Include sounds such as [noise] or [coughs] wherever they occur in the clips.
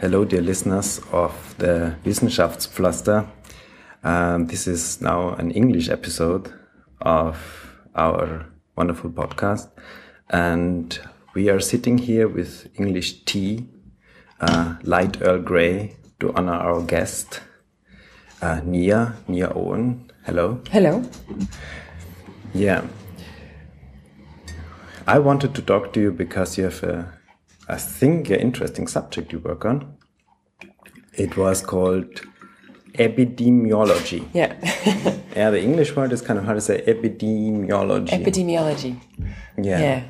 hello, dear listeners of the Wissenschaftspflaster. Um, this is now an English episode of our wonderful podcast, and we are sitting here with English tea, uh, light Earl Grey, to honor our guest, uh, Nia, Nia Owen. Hello. Hello. Yeah. I wanted to talk to you because you have a, I think, an interesting subject you work on. It was called epidemiology. Yeah. [laughs] Yeah, the English word is kind of hard to say epidemiology. Epidemiology. yeah. Yeah.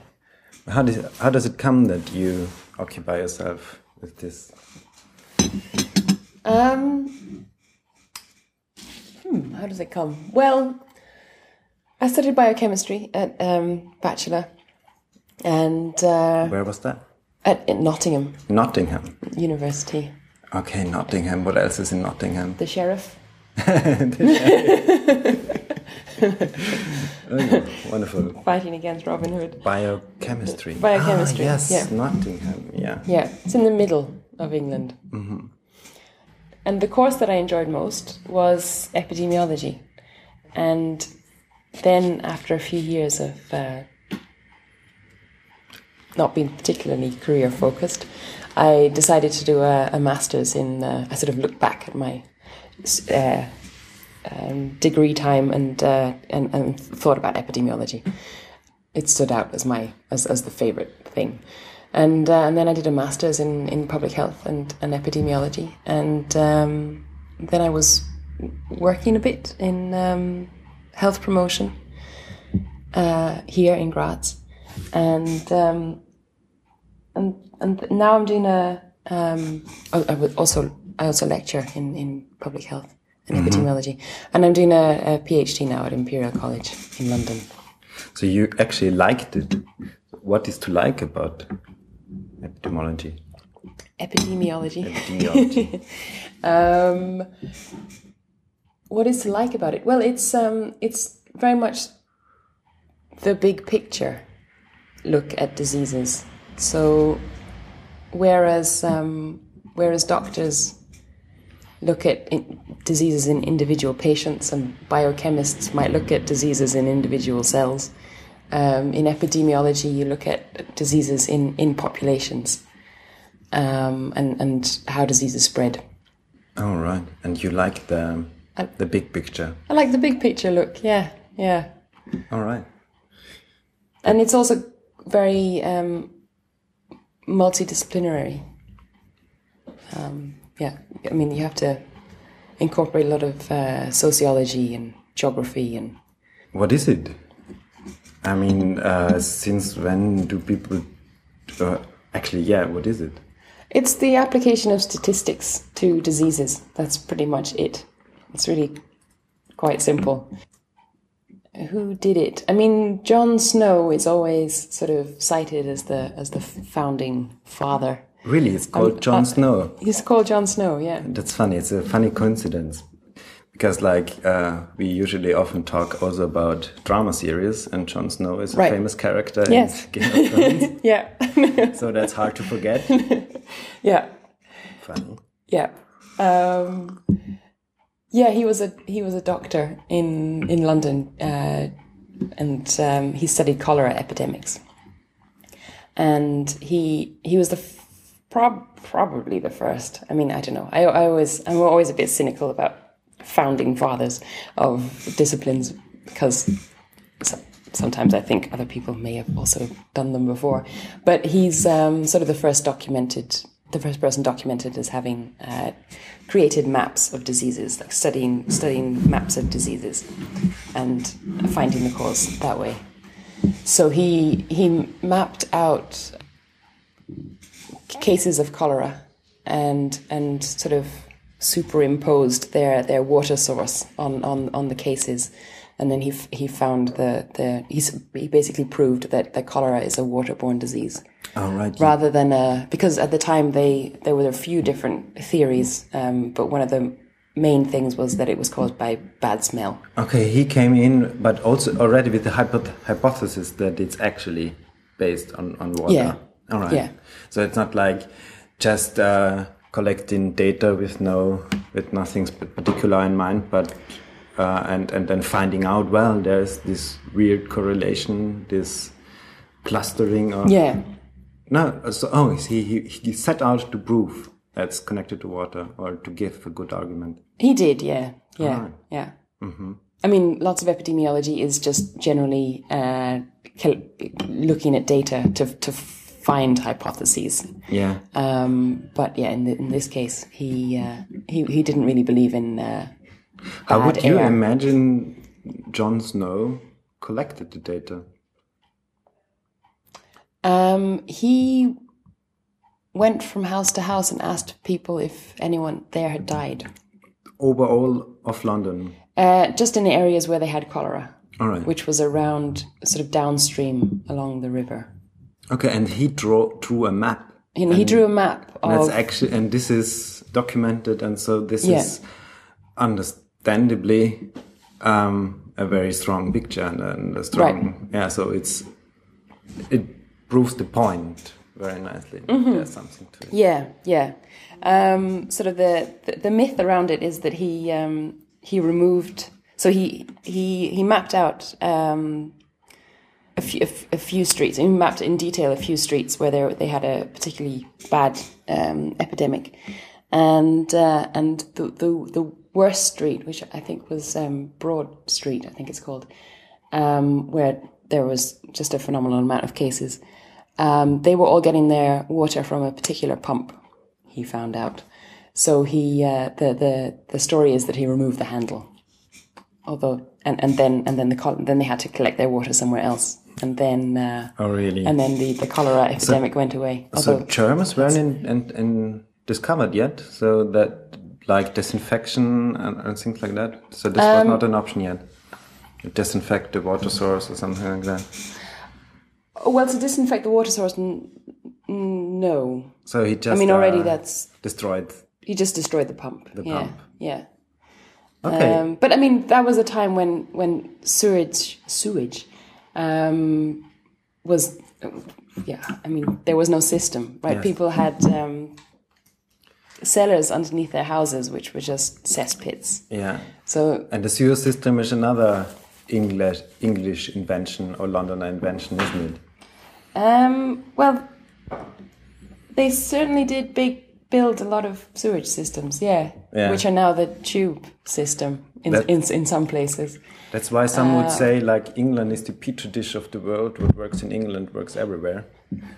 How does how does it come that you occupy yourself with this? Um. Hmm, how does it come? Well, I studied biochemistry at um, bachelor, and uh, Where was that? At, at Nottingham Nottingham. University. Okay, Nottingham. What else is in Nottingham? The sheriff. [laughs] Oh, wonderful. Fighting against Robin Hood. Biochemistry. Biochemistry, Ah, yes, yeah. Nottingham. Yeah. Yeah, it's in the middle of England. And the course that I enjoyed most was epidemiology. And then, after a few years of uh, not being particularly career focused, I decided to do a, a master's in. Uh, I sort of looked back at my uh, um, degree time and, uh, and and thought about epidemiology. It stood out as my as, as the favorite thing, and uh, and then I did a master's in, in public health and, and epidemiology, and um, then I was working a bit in um, health promotion uh, here in Graz, and um, and and now I'm doing a. Um, I, I would also I also lecture in, in public health and epidemiology, and I'm doing a, a PhD now at Imperial College in London. So you actually liked it. What is to like about epidemiology? Epidemiology. Epidemiology. [laughs] Um, what is to like about it? Well, it's um, it's very much the big picture look at diseases. So, whereas um, whereas doctors look at in, diseases in individual patients, and biochemists might look at diseases in individual cells. Um, in epidemiology, you look at diseases in in populations, um, and and how diseases spread. All right. And you like the the big picture. I like the big picture look. Yeah, yeah. All right. And it's also very um, multidisciplinary. Um, yeah, I mean, you have to incorporate a lot of uh, sociology and geography and What is it? I mean, uh, since when do people uh, actually? Yeah. What is it? it's the application of statistics to diseases. That's pretty much it. It's really quite simple. Who did it? I mean, John Snow is always sort of cited as the as the founding father. Really, it's called John uh, Snow. He's called John Snow, yeah. That's funny. It's a funny coincidence because, like, uh, we usually often talk also about drama series, and Jon Snow is a Right. famous character Yes. in Game of Thrones, [laughs] Yeah. [laughs] so that's hard to forget. [laughs] yeah. Funny. Yeah. Um, yeah, he was a he was a doctor in in London, uh, and um, he studied cholera epidemics. And he he was the prob- probably the first. I mean, I don't know. I, I always I'm always a bit cynical about founding fathers of disciplines because so- sometimes I think other people may have also done them before. But he's um, sort of the first documented, the first person documented as having uh, created maps of diseases, like studying studying maps of diseases and finding the cause that way. So he he mapped out cases of cholera and and sort of superimposed their their water source on on on the cases and then he he found the the he's, he basically proved that that cholera is a waterborne disease All right. rather than a because at the time they there were a few different theories um, but one of the main things was that it was caused by bad smell Okay, he came in, but also already with the hypo- hypothesis that it's actually based on, on water. Yeah. All right. Yeah. So it's not like just uh, collecting data with no with nothing particular in mind, but uh, and and then finding out well there's this weird correlation, this clustering of Yeah. No. So oh, he he he set out to prove that's connected to water or to give a good argument. He did, yeah, yeah, Alright. yeah. I mean, lots of epidemiology is just generally uh, looking at data to to find hypotheses. Yeah. Um, but yeah, in the, in this case, he uh, he he didn't really believe in. Uh, How would you air. imagine John Snow collected the data? Um, he went from house to house and asked people if anyone there had died. Overall of London. Uh, just in the areas where they had cholera, All right. which was around sort of downstream along the river. Okay, and he draw drew a map. And he drew a map And that's actually, and this is documented, and so this Yeah. is understandably um, a very strong picture and, and a strong, yeah. So it's it proves the point very nicely. Mm-hmm. There's something to it. Yeah, yeah. Um, sort of the, the the myth around it is that he um, he removed. So he he he mapped out um, a few a, a few streets. He mapped in detail a few streets where they they had a particularly bad um, epidemic, and uh, and the, the the worst street, which I think was um, Broad Street, I think it's called, um, where there was just a phenomenal amount of cases. Um, they were all getting their water from a particular pump. He found out. So he uh, the the the story is that he removed the handle. Although and, and then and then the col- then they had to collect their water somewhere else, and then uh, Oh, really? and then the, the cholera epidemic went away. so germs weren't in, in, in discovered yet, so that like disinfection and, and things like that. So this was Um, not an option yet. Disinfect the water source or something like that. Well, to disinfect the water source, no. So he just. I mean, already uh, that's destroyed. he just destroyed the pump. The yeah, pump. yeah. Okay. Um, but I mean, that was a time when when sewage sewage um, was yeah. I mean, there was no system, right? Yes. People had um, cellars underneath their houses, which were just cesspits. yeah. So And the sewer system is another English English invention or Londoner invention, isn't it? Um, well, they certainly did big build a lot of sewage systems, yeah, Yeah. which are now the tube system in, That- in in some places. That's why some Uh, would say like England is the petri dish of the world. What works in England works everywhere.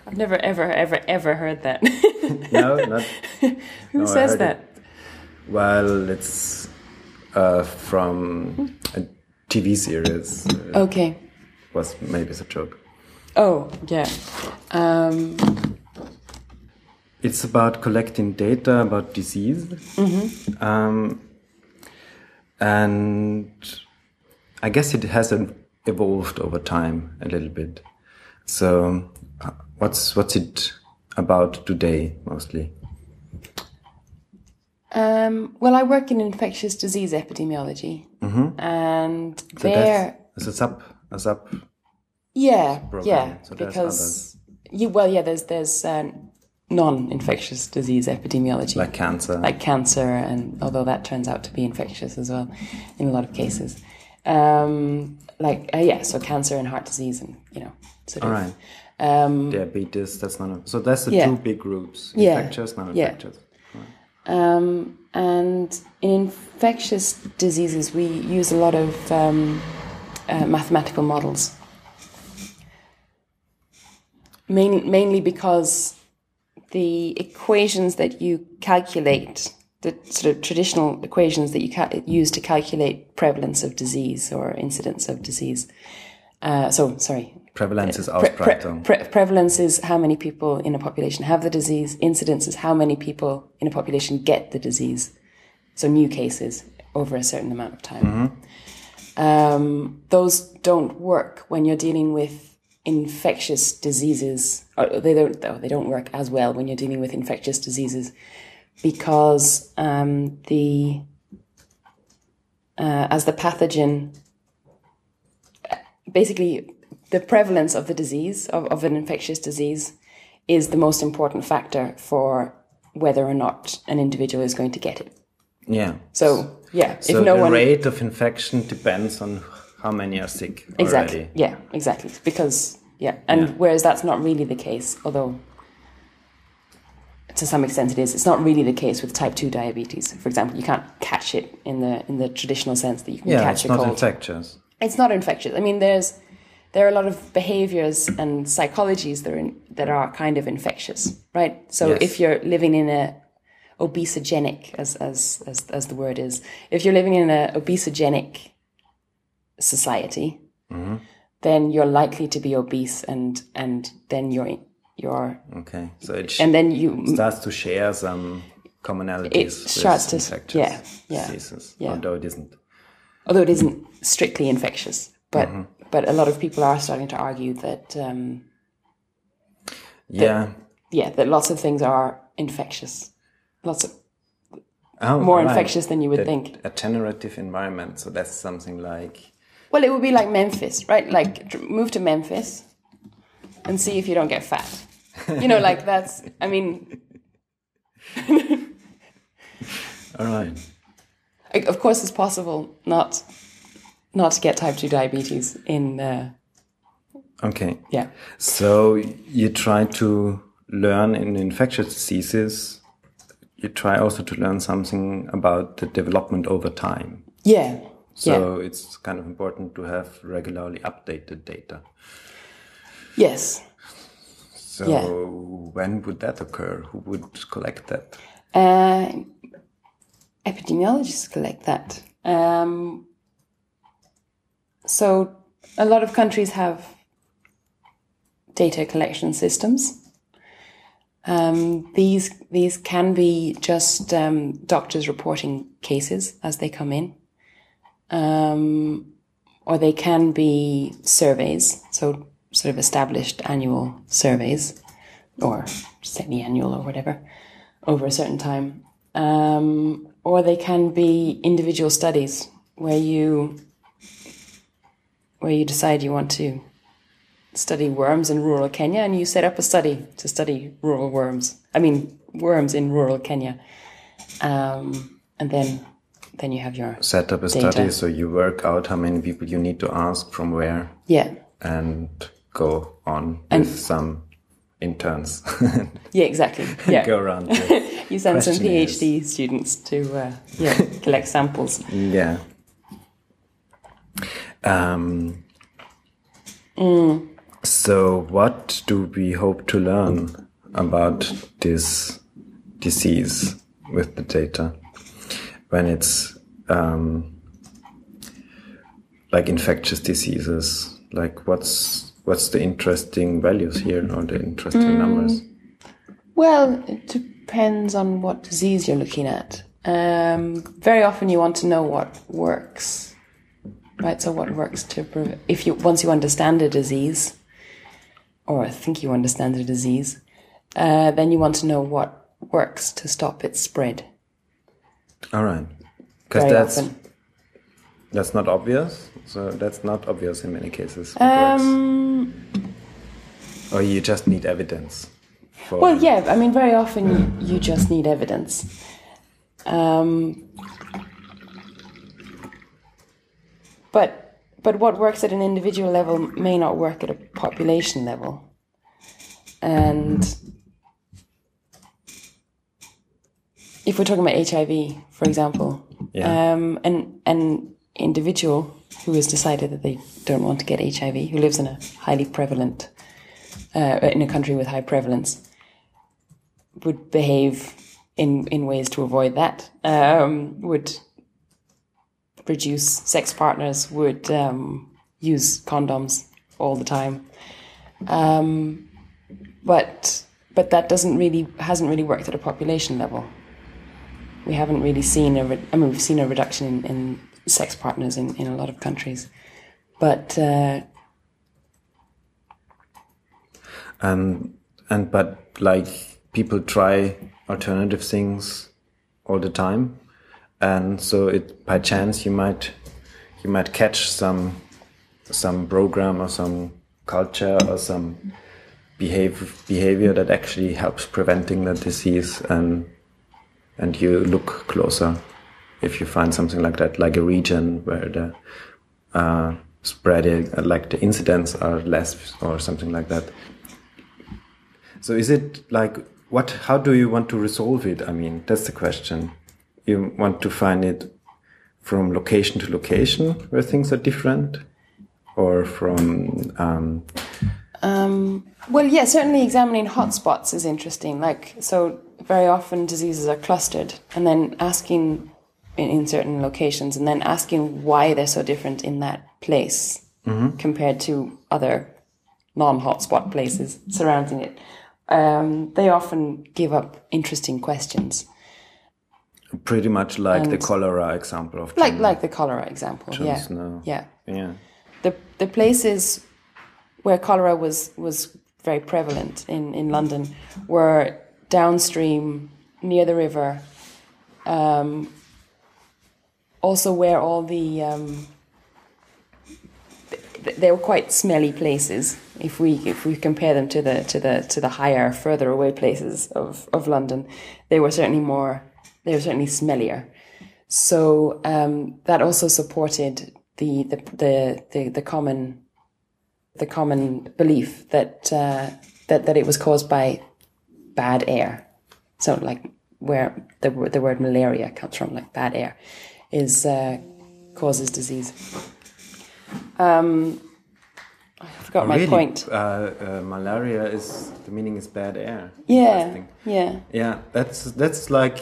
I've never ever ever ever heard that. [laughs] No, not. [laughs] Who No, says that? it. Well, it's uh, from a TV series. Uh, Okay. Was maybe it's a joke. Oh yeah. Um, It's about collecting data about disease. Mm-hmm. Um, and I guess it hasn't evolved over time a little bit. So, uh, what's what's it about today mostly? um, well, I work in infectious disease epidemiology, and Mm-hmm. So there, that's a sub a sub. Yeah, program, yeah, so because you well, yeah, there's there's uh, non-infectious disease epidemiology, Like cancer. like cancer, and although that turns out to be infectious as well in a lot of cases, um, like uh, yeah, so cancer and heart disease, and you know, sort All of. right. Um, Diabetes. That's not. A, so that's the Yeah. two big groups: infectious, Yeah. non-infectious. Um, and in infectious diseases, we use a lot of um, uh, mathematical models. Main, mainly because the equations that you calculate, the sort of traditional equations that you ca- use to calculate prevalence of disease or incidence of disease. Uh, so, sorry, Prevalence is Pre- pre- pre- prevalence is how many people in a population have the disease. Incidence is how many people in a population get the disease. So new cases over a certain amount of time. Um, those don't work when you're dealing with infectious diseases. Or they don't. though, They don't work as well when you're dealing with infectious diseases because um, the uh, as the pathogen basically the prevalence of the disease of, of an infectious disease is the most important factor for whether or not an individual is going to get it. Yeah. So yeah, So if no the one rate of infection depends on how many are sick exactly, already. yeah, exactly, because yeah, and whereas that's not really the case, although to some extent it is. It's not really the case with type two diabetes, for example. You can't catch it in the in the traditional sense that you can Yeah, catch it's a not cold. infectious. it's not infectious. I mean, there's there are a lot of behaviors and psychologies that are in, that are kind of infectious, right? So Yes. if you're living in a obesogenic, as as as as the word is, if you're living in a obesogenic society, then you're likely to be obese, and and then you're you're Okay. So it sh- and then you starts to share some commonalities It with starts to- infectious yeah, yeah, diseases, yeah. although it isn't. although it isn't strictly infectious, but but a lot of people are starting to argue that. Um, Yeah. yeah, that lots of things are infectious. Lots of Oh, more right. infectious than you would The think. generative environment. So that's something like Well, it would be like Memphis, right? Like move to Memphis and see if you don't get fat. You know, like that's. I mean, [laughs] all right. of course, it's possible not not to get type two diabetes in. Uh, Okay. yeah, So you try to learn in infectious diseases. You try also to learn something about the development over time. yeah, So it's kind of important to have regularly updated data. Yes. So Yeah. when would that occur? Who would collect that? Uh, epidemiologists collect that. Um, so a lot of countries have data collection systems. Um, these these can be just um, doctors reporting cases as they come in, um, or they can be surveys. So sort of established annual surveys, or semi-annual or whatever, over a certain time. Um, or they can be individual studies where you where you decide you want to study worms in rural Kenya and you set up a study to study rural worms. I mean worms in rural Kenya. Um, and then then you have your Set up a Data. study so you work out how many people you need to ask from where yeah and go on And- with some interns. [laughs] yeah exactly yeah [laughs] go around. [laughs] you send some. PhD students to uh, yeah collect samples. Yeah. Um, So, what do we hope to learn about this disease with the data when it's um, like infectious diseases? Like, what's what's the interesting values here or the interesting numbers? Well, it depends on what disease you're looking at. Um, very often, you want to know what works, right? So, what works to prevent? If you once you understand a disease, or think you understand the disease, uh, then you want to know what works to stop its spread. All right, because that's often. that's not obvious. So that's not obvious in many cases. Um, Or you just need evidence. For, Well, yeah. I mean, very often you, you just need evidence. Um, but but what works at an individual level may not work at a population level, and if we're talking about HIV, for example, Yeah. um, an an individual who has decided that they don't want to get HIV, who lives in a highly prevalent uh, in a country with high prevalence would behave in in ways to avoid that. Um, would reduce sex partners. Would um, use condoms all the time. Um, but but that doesn't really hasn't really worked at a population level. We haven't really seen a. Re- I mean, we've seen a reduction in, in sex partners in, in a lot of countries, but uh, and and but like people try alternative things all the time and so it by chance you might you might catch some some program or some culture or some behave, behavior that actually helps preventing the disease and and you look closer if you find something like that, like a region where the uh, spreading, uh, like the incidence are less or something like that. So is it like what? How do you want to resolve it? I mean, that's the question. You want to find it from location to location where things are different, or from um, um, well, yeah, certainly examining hotspots is interesting. Like, so very often diseases are clustered, and then asking in, in certain locations, and then asking why they're so different in that place mm-hmm. compared to other non-hotspot places surrounding it. Um, they often give up interesting questions. Pretty much like and the cholera example of John, like like the cholera example. John yeah, yeah, yeah. The the places where cholera was was very prevalent in in London were downstream near the river. Um, also, where all the um, they were quite smelly places if we if we compare them to the to the to the higher further away places of of London they were certainly more they were certainly smellier so um, that also supported the the the the, the common the common belief that uh, that that it was caused by bad air. So like where the the word malaria comes from, like bad air, is uh, causes disease. Um, I forgot oh, my really? point. Uh, uh, malaria is the meaning is bad air. Yeah, yeah, yeah. That's that's like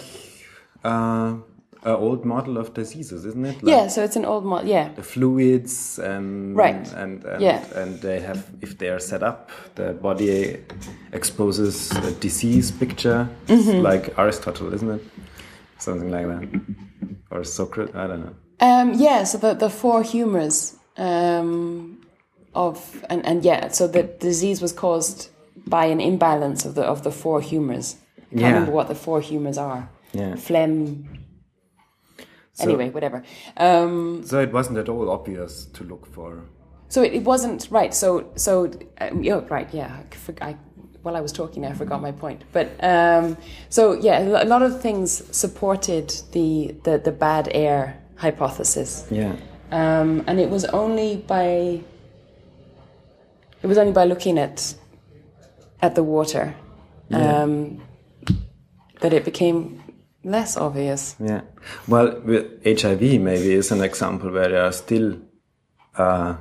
uh, an old model of diseases, isn't it? Like yeah, so it's an old model. Yeah, the fluids and right, and, and yeah, and they have if they are set up, the body exposes a disease picture, mm -hmm. like Aristotle, isn't it? Something like that, or Socrates. I don't know. Um, yeah, so the the four humors um, of and and yeah, so the disease was caused by an imbalance of the of the four humors. I can't yeah. remember what the four humors are. Yeah, phlegm so, anyway, whatever. Um, so it wasn't at all obvious to look for. So it, it wasn't right. So so um, you right, yeah. I, I, while I was talking, I forgot my point. But um, so yeah, a lot of things supported the the, the bad air hypothesis. Yeah. Um, and it was only by it was only by looking at at the water yeah. um, that it became less obvious. Yeah. Well, with HIV maybe is an example where there are still uh,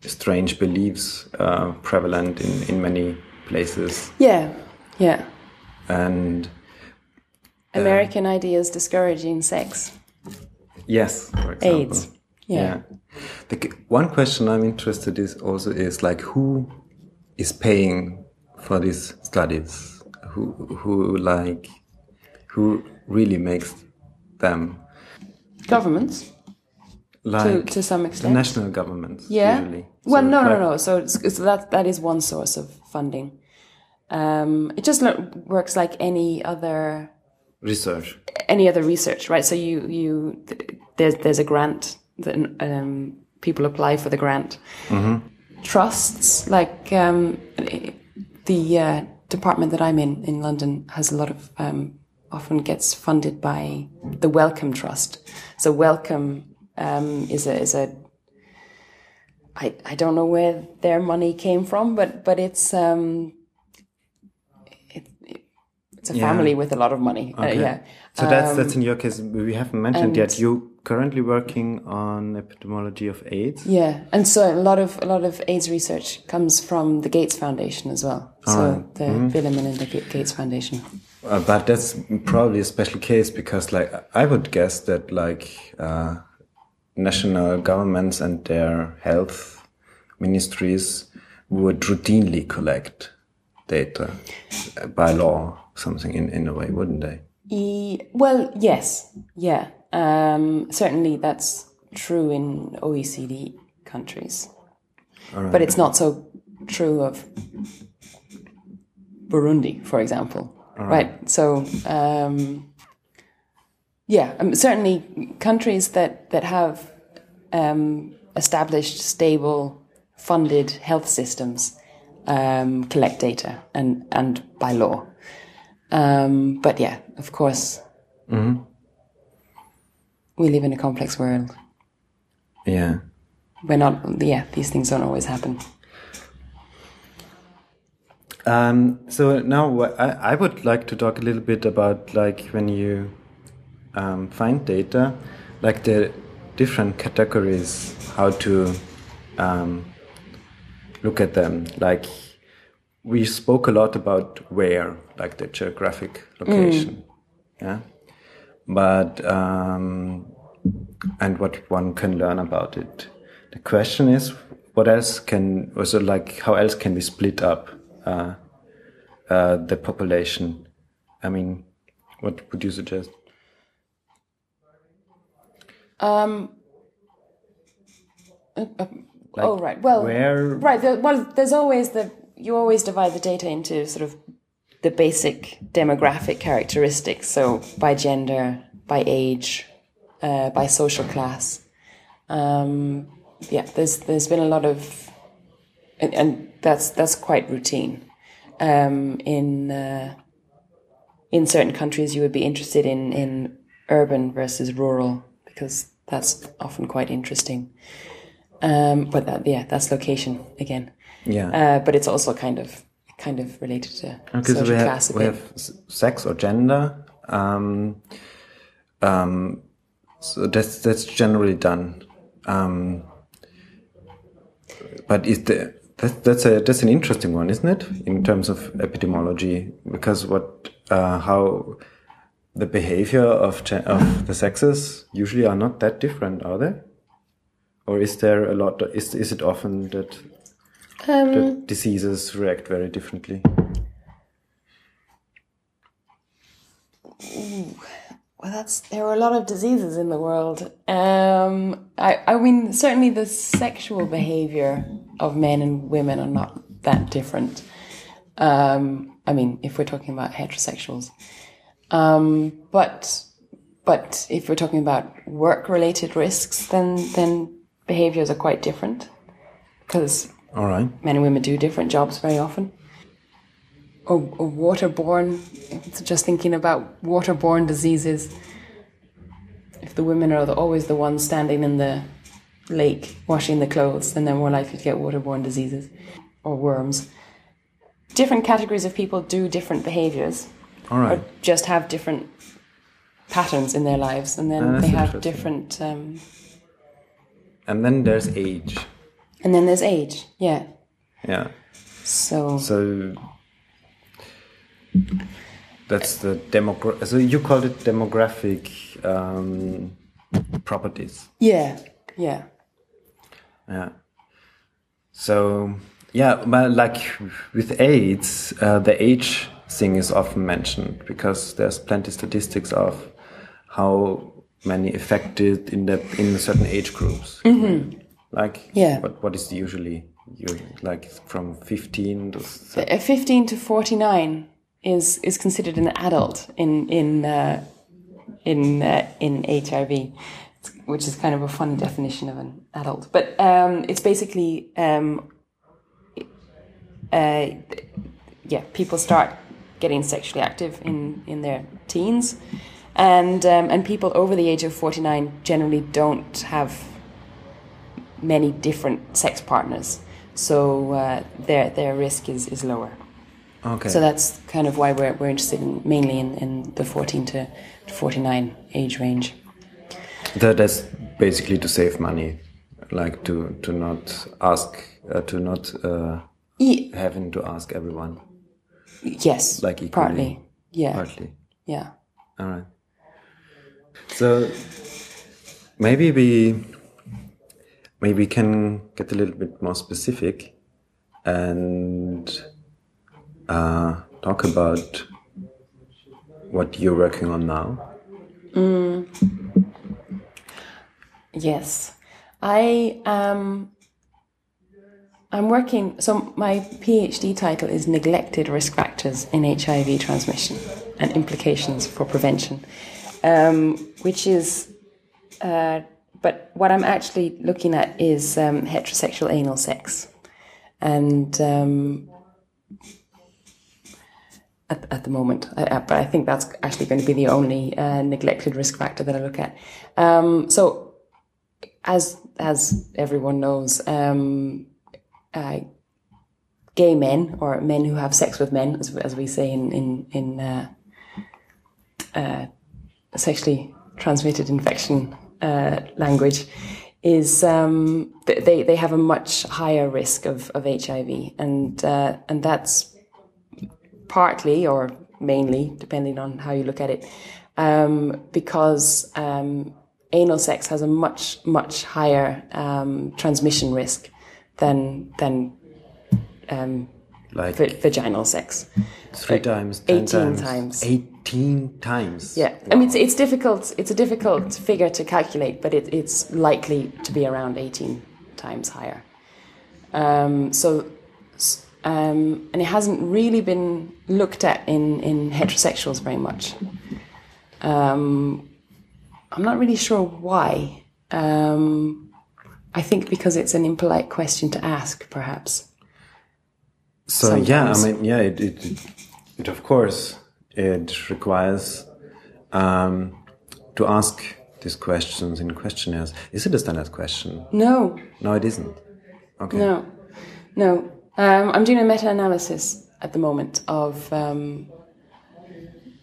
strange beliefs uh, prevalent in, in many places. Yeah, yeah. And uh, American ideas discouraging sex. Yes, for example. AIDS. Yeah. yeah. The one question I'm interested in also is like who is paying for these studies? Who who like who really makes them governments? Like to, to some extent? the national governments yeah? usually. well so no no no. So, so that that is one source of funding. Um, it just works like any other research. Any other research right? So you you there's there's a grant that um, people apply for the grant. Mm-hmm. trusts like um, the uh, department that I'm in in London has a lot of um, often gets funded by the Wellcome Trust. So Wellcome um, is a is a I, I don't know where their money came from, but but it's um, it, it, it's a yeah. family with a lot of money. Uh, okay. Uh, yeah. So that's that's um, in your case. We haven't mentioned yet. You currently working on epidemiology of AIDS. Yeah, and so a lot of a lot of AIDS research comes from the Gates Foundation as well. All so right. the mm-hmm. Bill and Melinda Gates Foundation. Uh, but that's probably a special case because, like, I would guess that like uh, national governments and their health ministries would routinely collect data by law, something in in a way, wouldn't they? E well, yes, yeah. Um, certainly, that's true in OECD countries, right. but it's not so true of Burundi, for example right. right. So, um, yeah, um, certainly countries that that have um, established, stable, funded health systems um, collect data and and by law. Um, but yeah, of course, we live in a complex world. Yeah. We're not. Yeah, these things don't always happen. Um, so now I, I would like to talk a little bit about like when you um, find data, like the different categories, how to um, look at them. Like we spoke a lot about where, like the geographic location, yeah, but um, and what one can learn about it. The question is, what else can also like how else can we split up uh, uh, the population? I mean, what would you suggest? Um, uh, uh, oh right. Well, where- right. There, well, there's always the you always divide the data into sort of the basic demographic characteristics. So by gender, by age, uh, by social class. Um, yeah, there's there's been a lot of, and, and that's that's quite routine. Um, in uh, in certain countries, you would be interested in in urban versus rural because that's often quite interesting. Um, but that, yeah, that's location again. Yeah, Uh, but it's also kind of kind of related to because social we have class a we bit. have sex or gender. Um, um, so that's that's generally done. Um, but is the that, that's a that's an interesting one, isn't it? In terms of epidemiology, because what uh, how the behavior of of the sexes usually are not that different, are they? Or is there a lot? Is is it often that Um, that diseases react very differently? Well, that's there are a lot of diseases in the world. Um, I, I mean, certainly the sexual behavior of men and women are not that different. Um, I mean, if we're talking about heterosexuals, um, but but if we're talking about work-related risks, then then behaviors are quite different because All right. men and women do different jobs very often. Or, or waterborne, just thinking about waterborne diseases. If the women are the, always the ones standing in the lake washing the clothes, then they're more likely to get waterborne diseases or worms. Different categories of people do different behaviors All or just have different patterns in their lives, and then Ah, they have different. Um, And then there's age. and then there's age, yeah. Yeah. So So that's the demogra- So you called it demographic um, properties. yeah, yeah. Yeah. So yeah, but like with AIDS, uh, the age thing is often mentioned because there's plenty statistics of how many affected in the in certain age groups. Like Yeah. what what is usually you like from 15 to A 15 to 49 is is considered an adult in in uh, in uh, in HIV, which is kind of a funny definition of an adult. But um, it's basically um, uh, yeah, people start getting sexually active in in their teens, and um, and people over the age of 49 generally don't have many different sex partners, so uh, their their risk is is lower. Okay. So that's kind of why we're, we're interested in mainly in, in the 14 to 49 age range. That is basically to save money, like to to not ask, uh, to not uh, having to ask everyone. yes, Like equally. partly. Yeah, Partly. yeah. All right. So maybe we maybe we can get a little bit more specific and uh, talk about what you're working on now. Yes, I um, I'm working. So my PhD title is neglected risk factors in HIV transmission and implications for prevention, um, which is. Uh, but what I'm actually looking at is um, heterosexual anal sex, and um, at, at the moment, uh, but I think that's actually going to be the only uh, neglected risk factor that I look at. Um, so, as as everyone knows, um, uh, gay men or men who have sex with men, as, as we say in in, in uh, uh, sexually transmitted infection uh, language, is um, they they have a much higher risk of, of HIV, and and that's partly or mainly, depending on how you look at it, um, because um, anal sex has a much much higher um, transmission risk than than um, Like va- vaginal sex. three times, ten 18 times, times. eighteen times. Yeah, I mean it's, it's difficult. It's a difficult figure to calculate, but it, it's likely to be around eighteen times higher. Um, so, um, and it hasn't really been looked at in in heterosexuals very much. Um, I'm not really sure why. Um, I think because it's an impolite question to ask, perhaps. So yeah, I mean, yeah, it, it, it, it of course it requires um, to ask these questions in questionnaires. Is it a standard question? No, No, it isn't. Okay. No, no. Um, I'm doing a meta-analysis at the moment of um,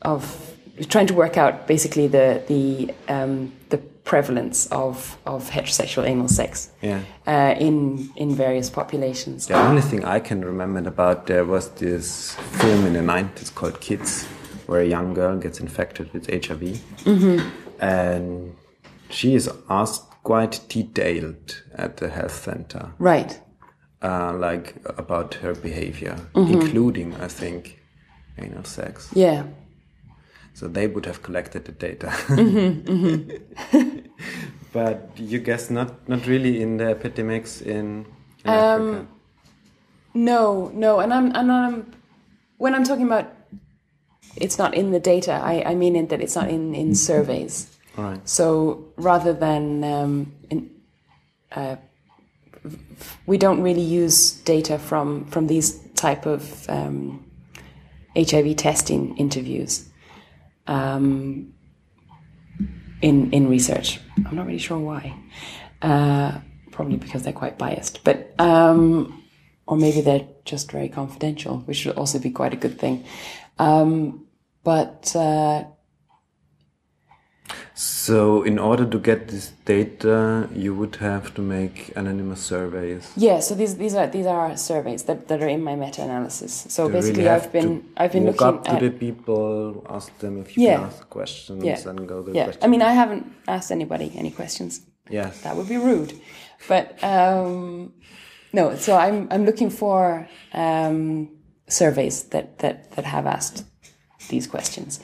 of trying to work out basically the the um, the prevalence of of heterosexual anal sex Yeah. uh, in in various populations. The only thing I can remember about there was this film in the 90s called Kids, where a young girl gets infected with HIV. And she is asked quite detailed at the health center, Right. Uh, like about her behavior, including, I think, anal sex. Yeah. So they would have collected the data. [laughs] Mm-hmm, [laughs] but you guess not, not really in the epidemics in, in Um, Africa. No, no, and I'm and I'm when I'm talking about it's not in the data. I, I mean it that it's not in in surveys. All right. So rather than um, in, uh, we don't really use data from from these type of um, HIV testing interviews um, in in research. I'm not really sure why. Uh, probably because they're quite biased, but um, or maybe they're just very confidential, which would also be quite a good thing. Um, but uh, So, in order to get this data, you would have to make anonymous surveys. Yeah, so these these are these are surveys that, that are in my meta analysis. So You basically, really I've been I've been looking up to at the people, ask them if you Yeah. can ask questions, yeah and go the yeah. questions. I mean, I haven't asked anybody any questions. yes. That would be rude, but um, no. So I'm I'm looking for um, surveys that that that have asked these questions.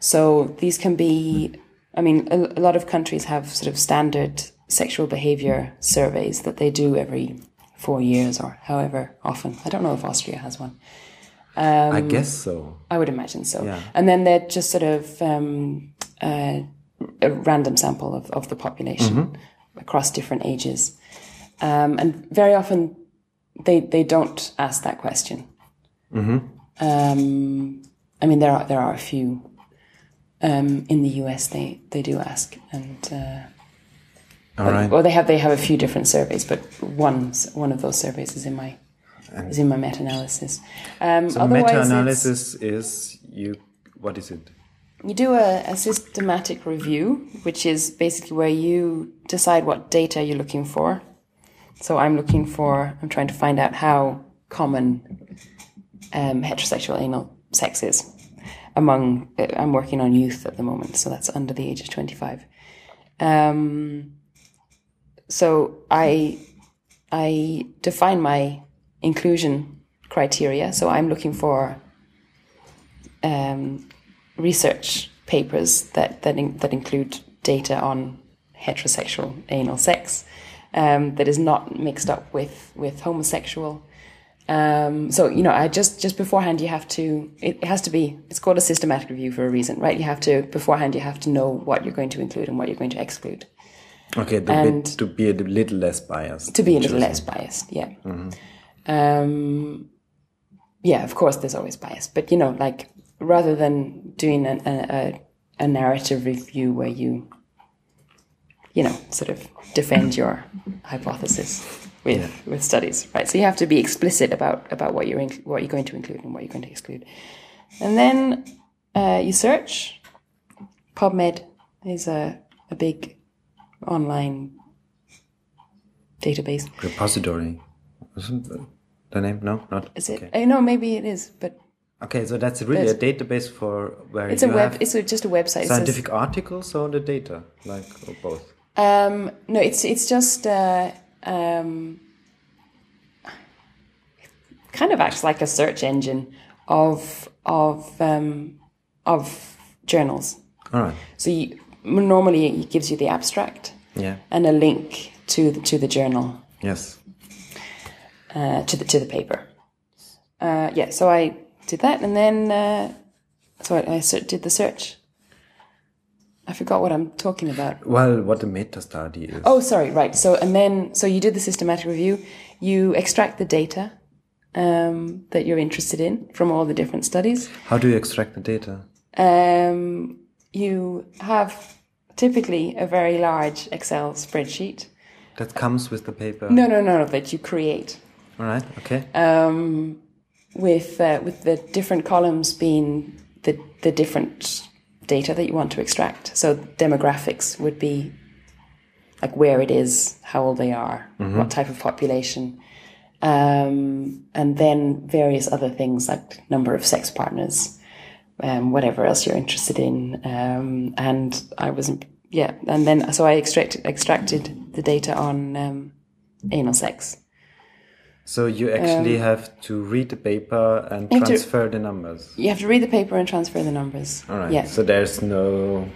So these can be, I mean, a, a lot of countries have sort of standard sexual behavior surveys that they do every four years or however often. I don't know if Austria has one. I guess so. I would imagine so. Yeah. And then they're just sort of um, uh, a random sample of, of the population across different ages. Um, and very often they, they don't ask that question. Um, I mean, there are, there are a few um, in the US they, they do ask. And, uh, All right. well, they have, they have a few different surveys, but one, one of those surveys is in my, is in my meta-analysis. Um, So, otherwise meta-analysis is you. What is it? You do a, a systematic review, which is basically where you decide what data you're looking for. So I'm looking for, I'm trying to find out how common um, heterosexual anal sex is among, uh, I'm working on youth at the moment, so that's under the age of 25. Um, so I, I define my inclusion criteria. So I'm looking for um, research papers that that, in, that include data on heterosexual anal sex um, that is not mixed up with with homosexual. Um, so you know, I just just beforehand you have to. It has to be. It's called a systematic review for a reason, right? You have to beforehand. You have to know what you're going to include and what you're going to exclude Okay, to, And- bit, to be a little less biased. to be a little less biased. Yeah. um, yeah, of course, there's always bias, but you know, like rather than doing a, a, a narrative review where you, you know, sort of defend your hypothesis with with studies, right? So you have to be explicit about about what you're in, what you're going to include and what you're going to exclude, and then uh, you search. PubMed is a a big online database. Repository. Isn't the- name? No, not. Is it? Okay. I know maybe it is, but Okay, so that's really a database for where it's a web. It's a, just a website. Says- scientific articles or the data, like or both. Um, no, it's it's just uh, um, kind of acts like a search engine of of um, of journals. All right. So you, normally it gives you the abstract Yeah. and a link to the, to the journal Yes. uh, to the to the paper. Uh, yeah, so I did that, and then uh, so I, I did the search. I forgot what I'm talking about. Well, what a meta study is. Oh, sorry, right. So and then so you did the systematic review. You extract the data um, that you're interested in from all the different studies. How do you extract the data? Um, you have typically a very large Excel spreadsheet. That comes with the paper. No, no, no, that you create All right. Okay. um, with uh, with the different columns being the the different data that you want to extract. So demographics would be like where it is, how old they are, what type of population, um, and then various other things like number of sex partners, um, whatever else you're interested in. Um, and I wasn't, yeah, and then so I extracted extracted the data on um, anal sex. So you actually have to read the paper and Um, have to- transfer the numbers. You have to read the paper and transfer the numbers. All right. Yeah. So there's no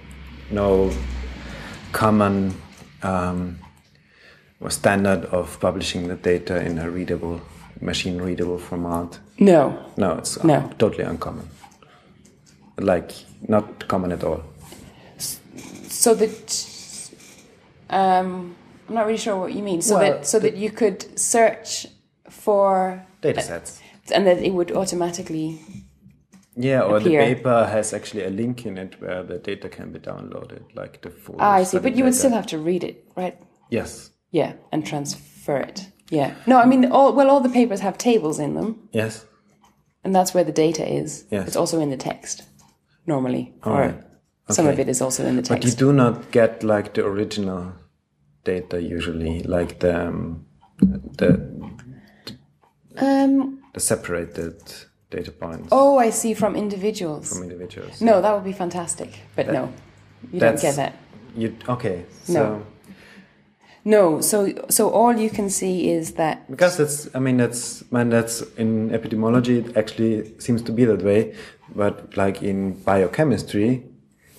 no common um, or standard of publishing the data in a readable, machine readable format. no. No, it's No. totally uncommon. Like not common at all. So that um, I'm not really sure what you mean. So Well, that so that you could search for Data sets. and that it would automatically. Yeah, or appear. the paper has actually a link in it where the data can be downloaded, like the full. Ah, I see. But you would still have to read it, right? Yes. Yeah, and transfer it. Yeah. No, I mean, all well, all the papers have tables in them, Yes. and that's where the data is. Yes. It's also in the text, normally, All right. some of it is also in the text. But you do not get like the original data usually, like the um, the Um. the separated data points Oh, I see. From individuals. from individuals. no, that would be fantastic. But no, you don't get that. You okay? So No. No, so so all you can see is that because that's I mean that's man that's in epidemiology it actually seems to be that way, but like in biochemistry,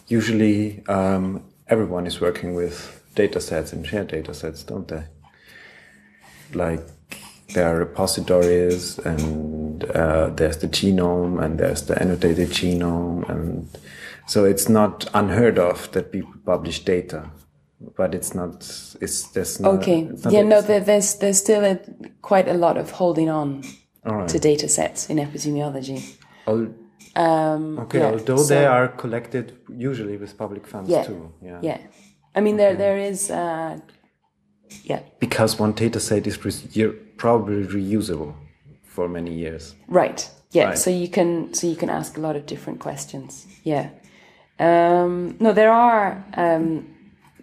usually um, everyone is working with data sets and shared data sets, don't they? Like there are repositories and uh, there's the genome and there's the annotated genome and so it's not unheard of that people publish data but it's not it's there's no, okay, it's not yeah, no, there, there's there's still a, quite a lot of holding on right. to data sets in epidemiology. Al- Um, okay yeah, although so- they are collected usually with public funds Yeah, too yeah yeah. I mean, there there is, uh, yeah, because one data set is probably reusable for many years right, yeah. Right. So you can so you can ask a lot of different questions. Yeah. Um, no, there are um,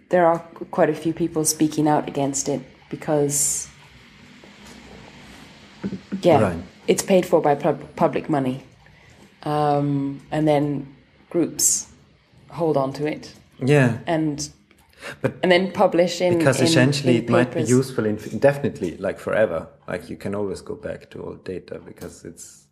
there are quite a few people speaking out against it because, yeah, Right. it's paid for by pub- public money, um, and then groups hold on to it yeah and But- and then publish in because in- essentially in it might be useful in- indefinitely like forever like you can always go back to old data because it's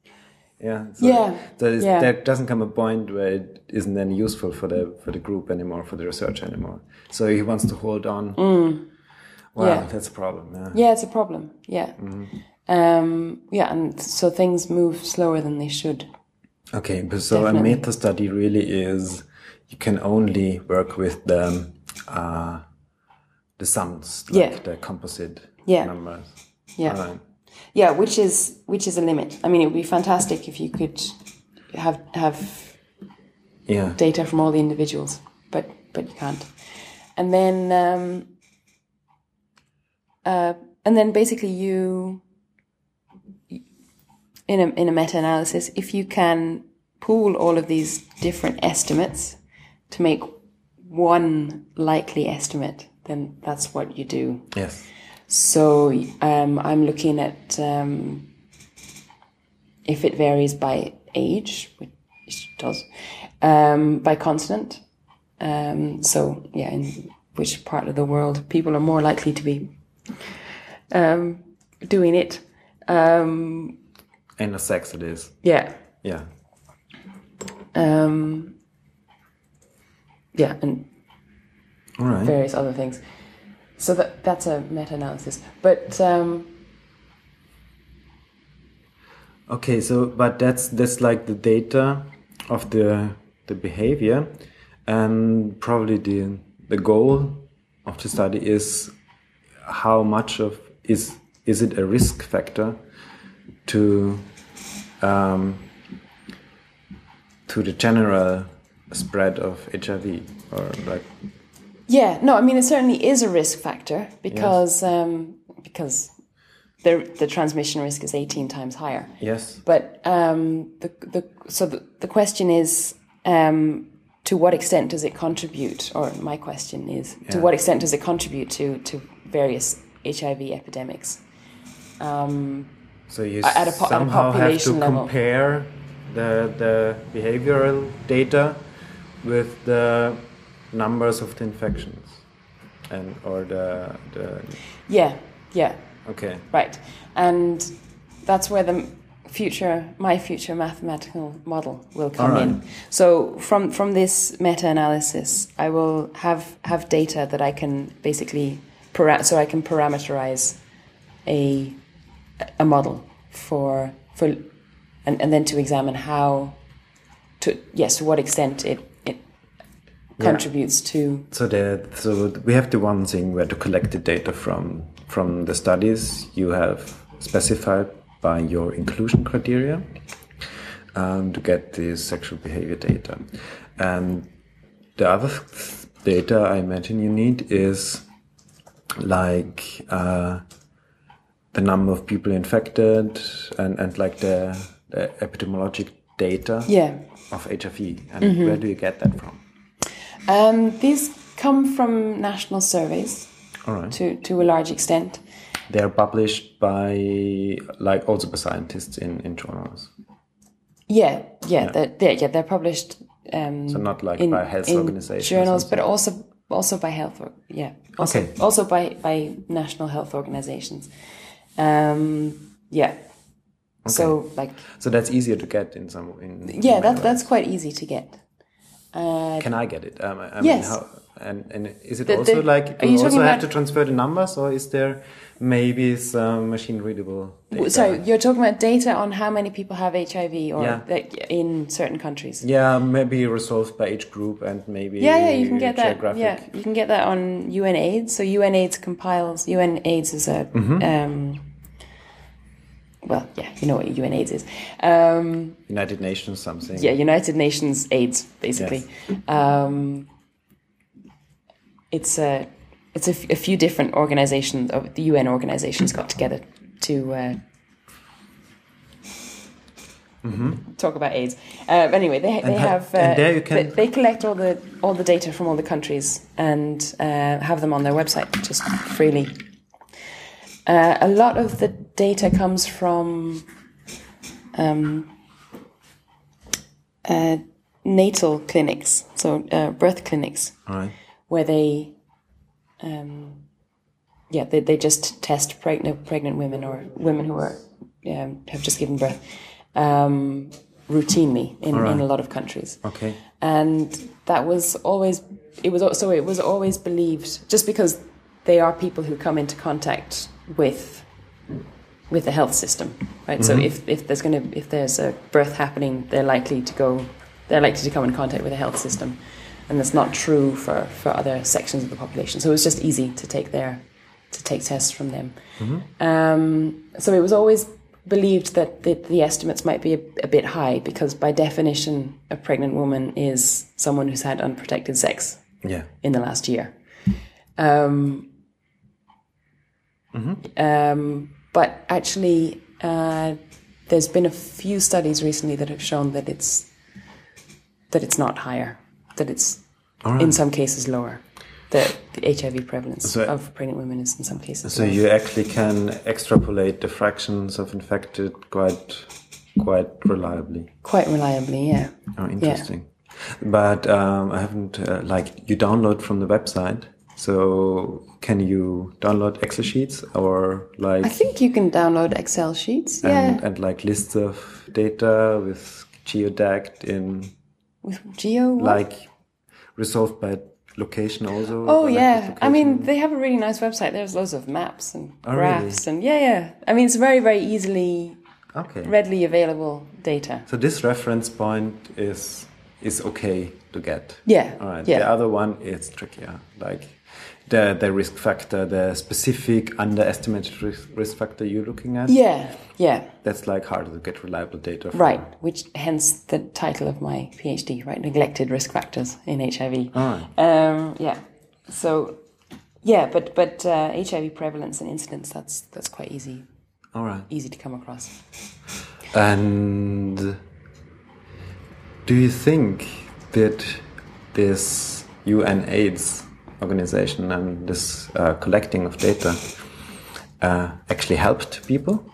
yeah so Yeah, is, yeah. there doesn't come a point where it isn't then useful for the for the group anymore for the research anymore so he wants to hold on wow Mm. Yeah. that's a problem yeah Yeah, it's a problem. Yeah. Um, yeah, and so things move slower than they should. Okay, but so Definitely. a meta study really is you can only work with the uh, the sums, like Yeah. the composite Yeah. numbers. Yeah. Alright. yeah, which is which is a limit. I mean, it would be fantastic if you could have have Yeah. data from all the individuals, but but you can't. And then um, uh, and then basically you in a in a meta analysis, if you can pool all of these different estimates to make one likely estimate, then that's what you do. Yes. So um, I'm looking at um, if it varies by age, which it does, um, by continent. Um, so yeah, in which part of the world people are more likely to be um, doing it. Um, And the sex it is. yeah, Yeah. um, yeah, and All right. various other things. So that that's a meta-analysis. But um, Okay, so but that's that's like the data of the the behavior, and probably the the goal of the study is how much of is is it a risk factor to um, to the general spread of HIV or like Yeah, no, I mean it certainly is a risk factor because um, because the the transmission risk is eighteen times higher. yes But um, the the so the, the question is um, to what extent does it contribute? Or my question is to what extent does it contribute to to various HIV epidemics? Um, So you At a po- at a somehow have to population level. compare the the behavioral data with the numbers of the infections, and or the the yeah, yeah, okay right, and that's where the future my future mathematical model will come right. in. So from from this meta-analysis, I will have have data that I can basically para- so I can parameterize a a model for for and, and then to examine how to yes to what extent it contributes to. So the so we have the one thing where to collect the data from from the studies you have specified by your inclusion criteria um, to get the sexual behavior data, and the other data I imagine you need is like uh, the number of people infected and and like the, the epidemiologic data yeah. of HIV, and where do you get that from? Um, these come from national surveys All right. to to a large extent. They're published by, like, also by scientists in, in journals. Yeah, yeah, They're, they're, yeah, they're published. Um, So not like in, by health organizations. journals, but also also by health. Yeah, also, Okay. also by by national health organizations. Um, yeah. So like So that's easier to get in some. In, yeah, that that's quite easy to get. Uh. Can I get it? Um, I Yes. Mean, how, and and is it The- also the- like do you you also have to transfer the numbers, or is there maybe some machine readable? Data? so you're talking about data on how many people have HIV or Yeah. like, in certain countries. Yeah, maybe resolved by age group and maybe Yeah, yeah, you can get that. Yeah, you can get that on UNAIDS. So UNAIDS compiles. UNAIDS is a. Mm-hmm. Um, well, yeah, you know what UNAIDS is. Um, United Nations something. yeah, United Nations AIDS, basically. Um, it's a it's a, f- a few different organizations of the UN organizations got together to uh, talk about AIDS. Uh, anyway, they they ha- have uh, and there you can- they, they collect all the all the data from all the countries and uh, have them on their website just freely. Uh, a lot of the data comes from um, uh, natal clinics, so uh, birth clinics, right. where they, um, yeah, they, they just test pregnant pregnant women or women who are um, have just given birth um, routinely in, in a lot of countries Okay. and that was always it was so it was always believed just because they are people who come into contact with with the health system right so if, if there's going to if there's a birth happening they're likely to go they're likely to come in contact with the health system and that's not true for for other sections of the population so it was just easy to take their to take tests from them. Um, so it was always believed that the, the estimates might be a, a bit high because, by definition, a pregnant woman is someone who's had unprotected sex Yeah. in the last year. Um, um, but actually, uh, there's been a few studies recently that have shown that it's that it's not higher, that it's in some cases lower. The, the HIV prevalence So- of pregnant women is in some cases. So lower. you actually can extrapolate the fractions of infected quite quite reliably. quite reliably, yeah. Oh, interesting. But um, I haven't uh, like you download from the website. So can you download Excel sheets or like I think you can download Excel sheets. and, Yeah, and like lists of data with geotagged in with Geo. what? like resolved by location also. Oh yeah, I mean they have a really nice website. There's loads of maps and Oh, really? graphs and yeah, yeah. I mean it's very, very easily, okay. readily available data. So this reference point is is okay to get. Yeah, All right. yeah. The other one is trickier, like the the risk factor, the specific underestimated risk, risk factor you're looking at. Yeah, yeah, That's like harder to get reliable data. From. right. Which hence the title of my PhD, right? Neglected risk factors in HIV. All right. Um, yeah. So, yeah, but but uh, HIV prevalence and incidence that's that's quite easy All right. easy to come across. And do you think that this UNAIDS organization and this uh, collecting of data uh, actually helped people?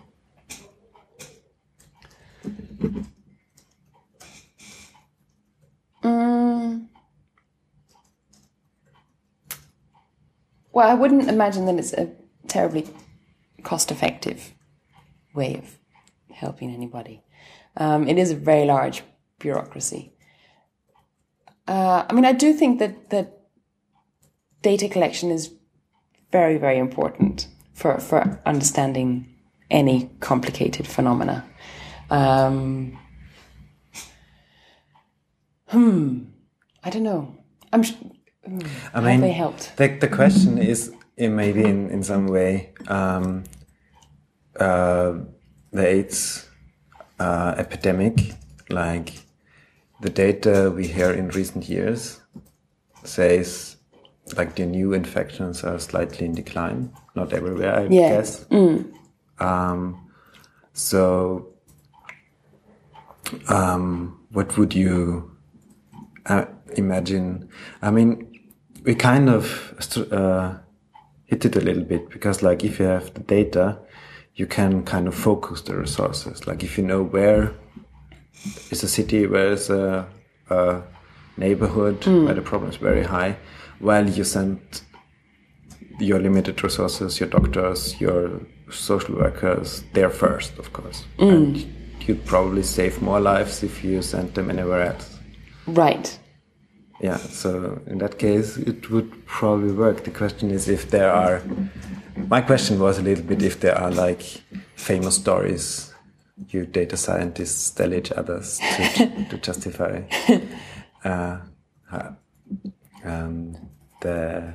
Well, I wouldn't imagine that it's a terribly cost-effective way of helping anybody. Um, it is a very large bureaucracy. Uh, I mean, I do think that that data collection is very, very important for for understanding any complicated phenomena. Um, hmm. I don't know. I'm. Sh- I have they helped? The, the question is eh, maybe in, in some way um, uh, the AIDS uh, epidemic, like the data we hear in recent years says like the new infections are slightly in decline, not everywhere, I Yeah. guess. Um, so, um, what would you uh, imagine? I mean, we kind of uh, hit it a little bit because, like, if you have the data, you can kind of focus the resources. Like, if you know where is a city, where is a, a neighborhood where the problem is very high, well, you send your limited resources, your doctors, your social workers there first, of course. And you'd probably save more lives if you send them anywhere else. Right. Yeah, so in that case, it would probably work. The question is if there are. My question was a little bit if there are like famous stories you data scientists tell each other to, [laughs] to justify uh, uh, um, the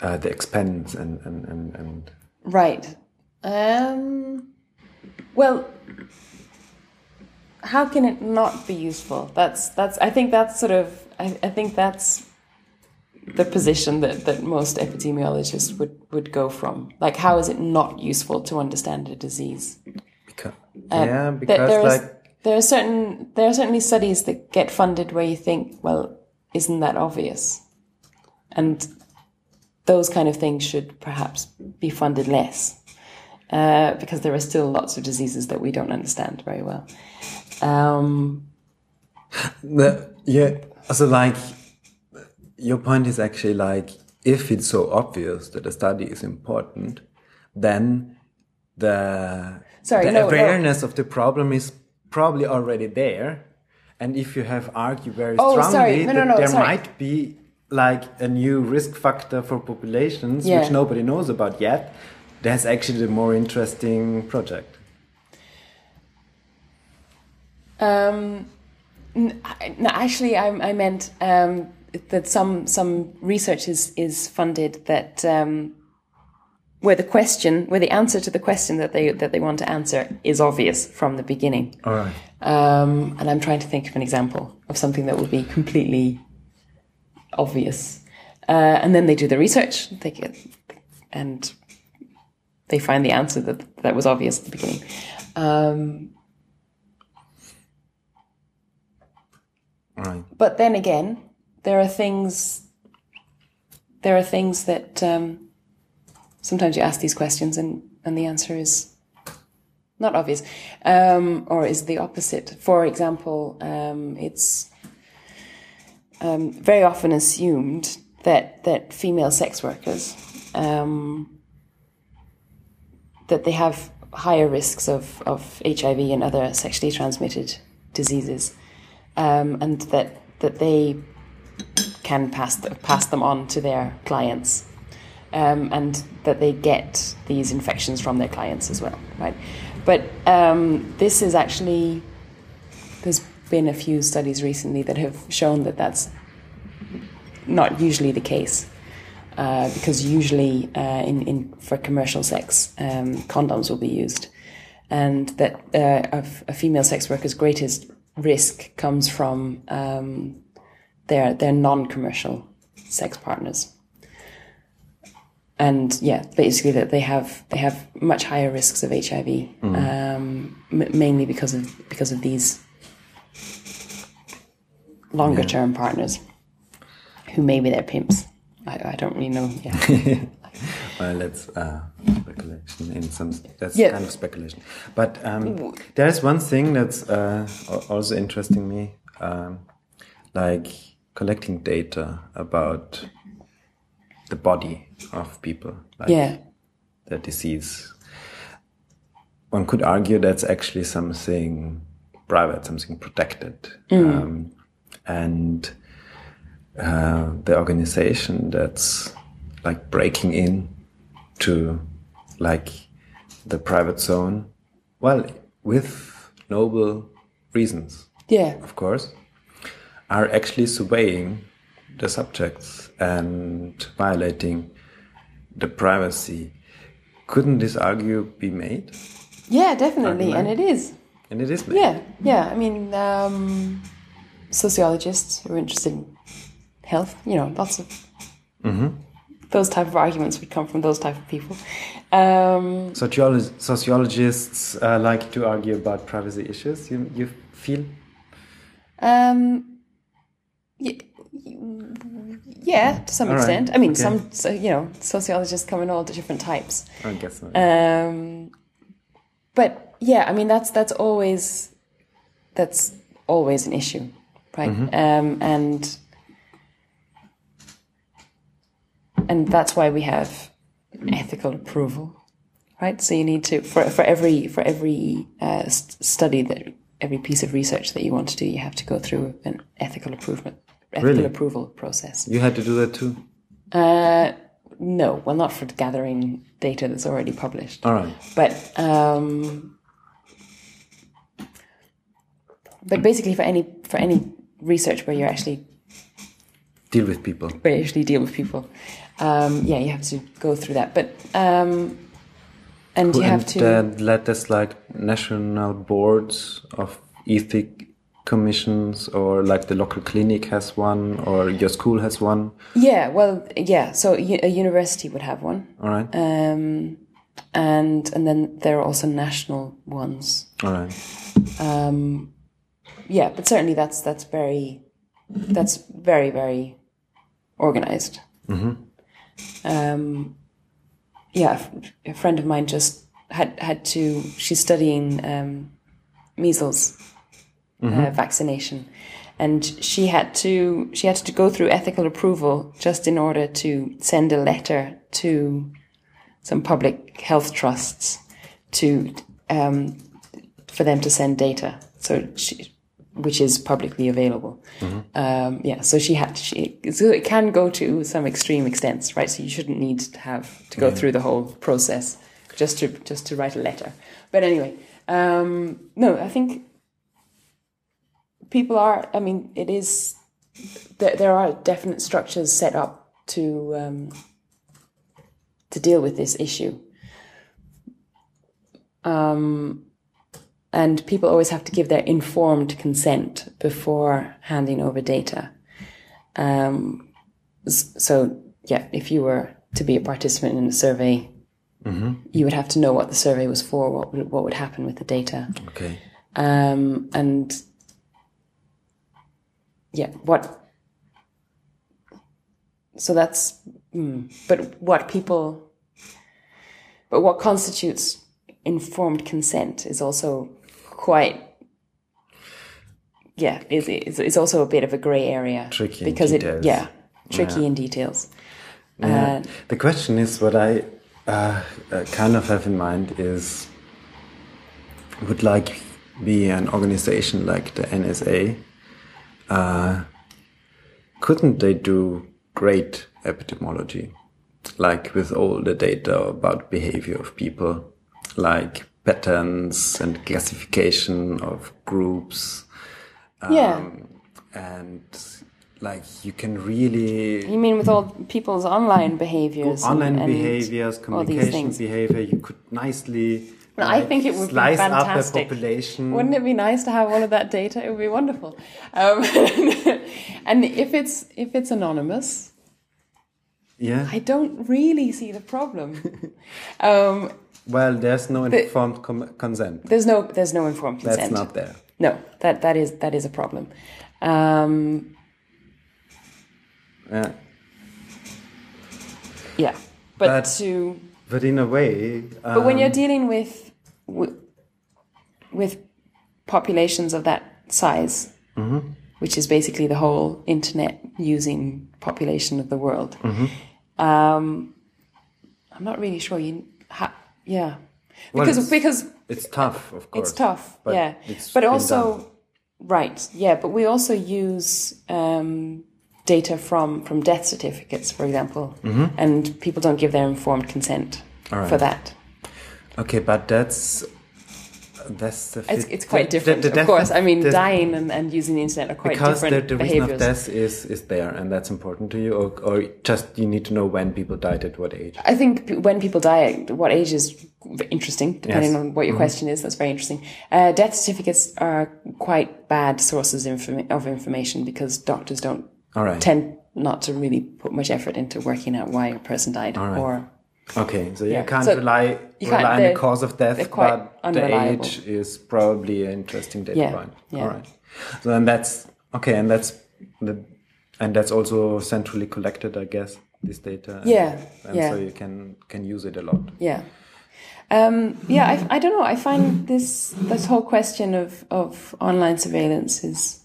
uh, the expense and and and, and Right. Um, well, how can it not be useful? That's that's. I think that's sort of. I, I think that's the position that, that most epidemiologists would, would go from. Like, how is it not useful to understand a disease? because, yeah, Th- because there is- like there are certain there are certainly studies that get funded where you think, well, isn't that obvious? And those kind of things should perhaps be funded less uh, because there are still lots of diseases that we don't understand very well. Um, The, yeah, so like your point is actually like if it's so obvious that a study is important, then the Sorry, the no, no. awareness of the problem is probably already there. And if you have argued very Oh, strongly. No, no, that no, there sorry. might be like a new risk factor for populations Yeah. which nobody knows about yet, that's actually the more interesting project. Um, n- I- no, actually, I, I meant um, that some some research is is funded that um, where the question, where the answer to the question that they that they want to answer is obvious from the beginning. All right. Um, and I'm trying to think of an example of something that would be completely obvious. Uh, and then they do the research. They get and they find the answer that that was obvious at the beginning. Um, Right. but then again, there are things. There are things that um, sometimes you ask these questions and and the answer is not obvious, um, or is the opposite. For example, um, it's um, very often assumed that that female sex workers um, that they have higher risks of, of HIV and other sexually transmitted diseases, um, and that that they can pass pass them on to their clients, um, and that they get these infections from their clients as well, right? But um, this is actually there's been a few studies recently that have shown that that's not usually the case. Uh, because usually uh, in, in for commercial sex, um, condoms will be used, and that uh, a, a female sex worker's greatest risk comes from um, their their non-commercial sex partners, and yeah, basically that they have they have much higher risks of HIV, um, m- mainly because of because of these longer term partners who may be their pimps. I, I don't really know. Yeah. [laughs] Well, that's uh, speculation in some. That's Yeah. kind of speculation. But um, there's one thing that's uh, also interesting me, um, like collecting data about the body of people, like yeah. the disease. One could argue that's actually something private, something protected, um, and uh, the organization that's like breaking in to like the private zone, well, with noble reasons, Yeah. of course, are actually surveying the subjects and violating the privacy. Couldn't this argue be made? Yeah, definitely. And it is. And it is made. Yeah. Yeah. I mean, um, sociologists who are interested in health, you know, lots of those type of arguments would come from those type of people. Um, Sociolo- sociologists uh, like to argue about privacy issues. You you feel? Um, y- yeah, to some All right, extent. I mean, okay. some so, you know sociologists come in all different types. I guess so. Um, but yeah, I mean that's that's always that's always an issue, right? Um, and and that's why we have ethical approval, right? So you need to for for every for every uh, st- study that every piece of research that you want to do, you have to go through an ethical approval ethical Really? approval process. you had to do that too. Uh, no, well, not for gathering data that's already published. All right. But um, but basically, for any for any research where you're actually Deal with people. where you actually deal with people, um, yeah, you have to go through that. But um, and you have and to then let there's like national boards of ethic commissions, or like the local clinic has one, or your school has one. yeah, well, yeah. So a university would have one, All right. um, and and then there are also national ones. All right. Um, yeah, but certainly that's that's very that's very very organized. Mhm. Um, yeah, a friend of mine just had had to. She's studying um, measles uh, vaccination, and she had to she had to go through ethical approval just in order to send a letter to some public health trusts to um, for them to send data. So she, which is publicly available. Um, yeah, so she had she so it can go to some extreme extents, right? So you shouldn't need to have to go through the whole process just to just to write a letter. But anyway, um, no, I think people are. I mean, it is there. There are definite structures set up to um, to deal with this issue. Um, and people always have to give their informed consent before handing over data. Um, so, yeah, if you were to be a participant in a survey, you would have to know what the survey was for, what would, what would happen with the data, Okay. um, and yeah, what. So that's, mm, but what people, but what constitutes informed consent is also quite, yeah, is is is also a bit of a grey area Tricky in because it, details. yeah, tricky in details. Yeah. Uh, the question is what I uh, uh, kind of have in mind is would like be an organization like the NSA. Uh, couldn't they do great epidemiology, like with all the data about behavior of people, like patterns and classification of groups, yeah, Um, and like you can really you mean with all people's online behaviors, online and behaviors, communication behavior, you could nicely. No, I think it would be fantastic. up a population. Wouldn't it be nice to have all of that data? It would be wonderful. Um, [laughs] and if it's if it's anonymous, Yeah. I don't really see the problem. um, well, there's no informed com- consent. there's no there's no informed consent. That's not there. No, that that is that is a problem. Um, Yeah. yeah, but, But- to But in a way. Um, but when you're dealing with with, with populations of that size, Mm-hmm. which is basically the whole internet using population of the world, Mm-hmm. um, I'm not really sure. You, ha, yeah, Well, because it's- because it's tough, of course. it's tough. but yeah, it's but also done. right. Yeah, but we also use um, data from from death certificates, for example, and people don't give their informed consent right. for that. Okay, but that's. That's the It's, it's quite different, the- the of course. I mean, dying and, and using the internet are quite different. because the, different the reason of death is is there, and that's important to you, or, or just you need to know when people died at what age. I think when people die, at what age is interesting, depending Yes. On what your question is. That's very interesting. Uh, death certificates are quite bad sources of information because doctors don't All right. tend not to really put much effort into working out why a person died right. or Okay, so you can't So rely you can't- rely on the cause of death, but the age is probably an interesting data Yeah, point. yeah. All right. So then that's okay, and that's the and that's also centrally collected, I guess. This data. and- Yeah, And yeah. so you can can use it a lot. Yeah. Um, yeah, I, I don't know. I find this this whole question of, of online surveillance is,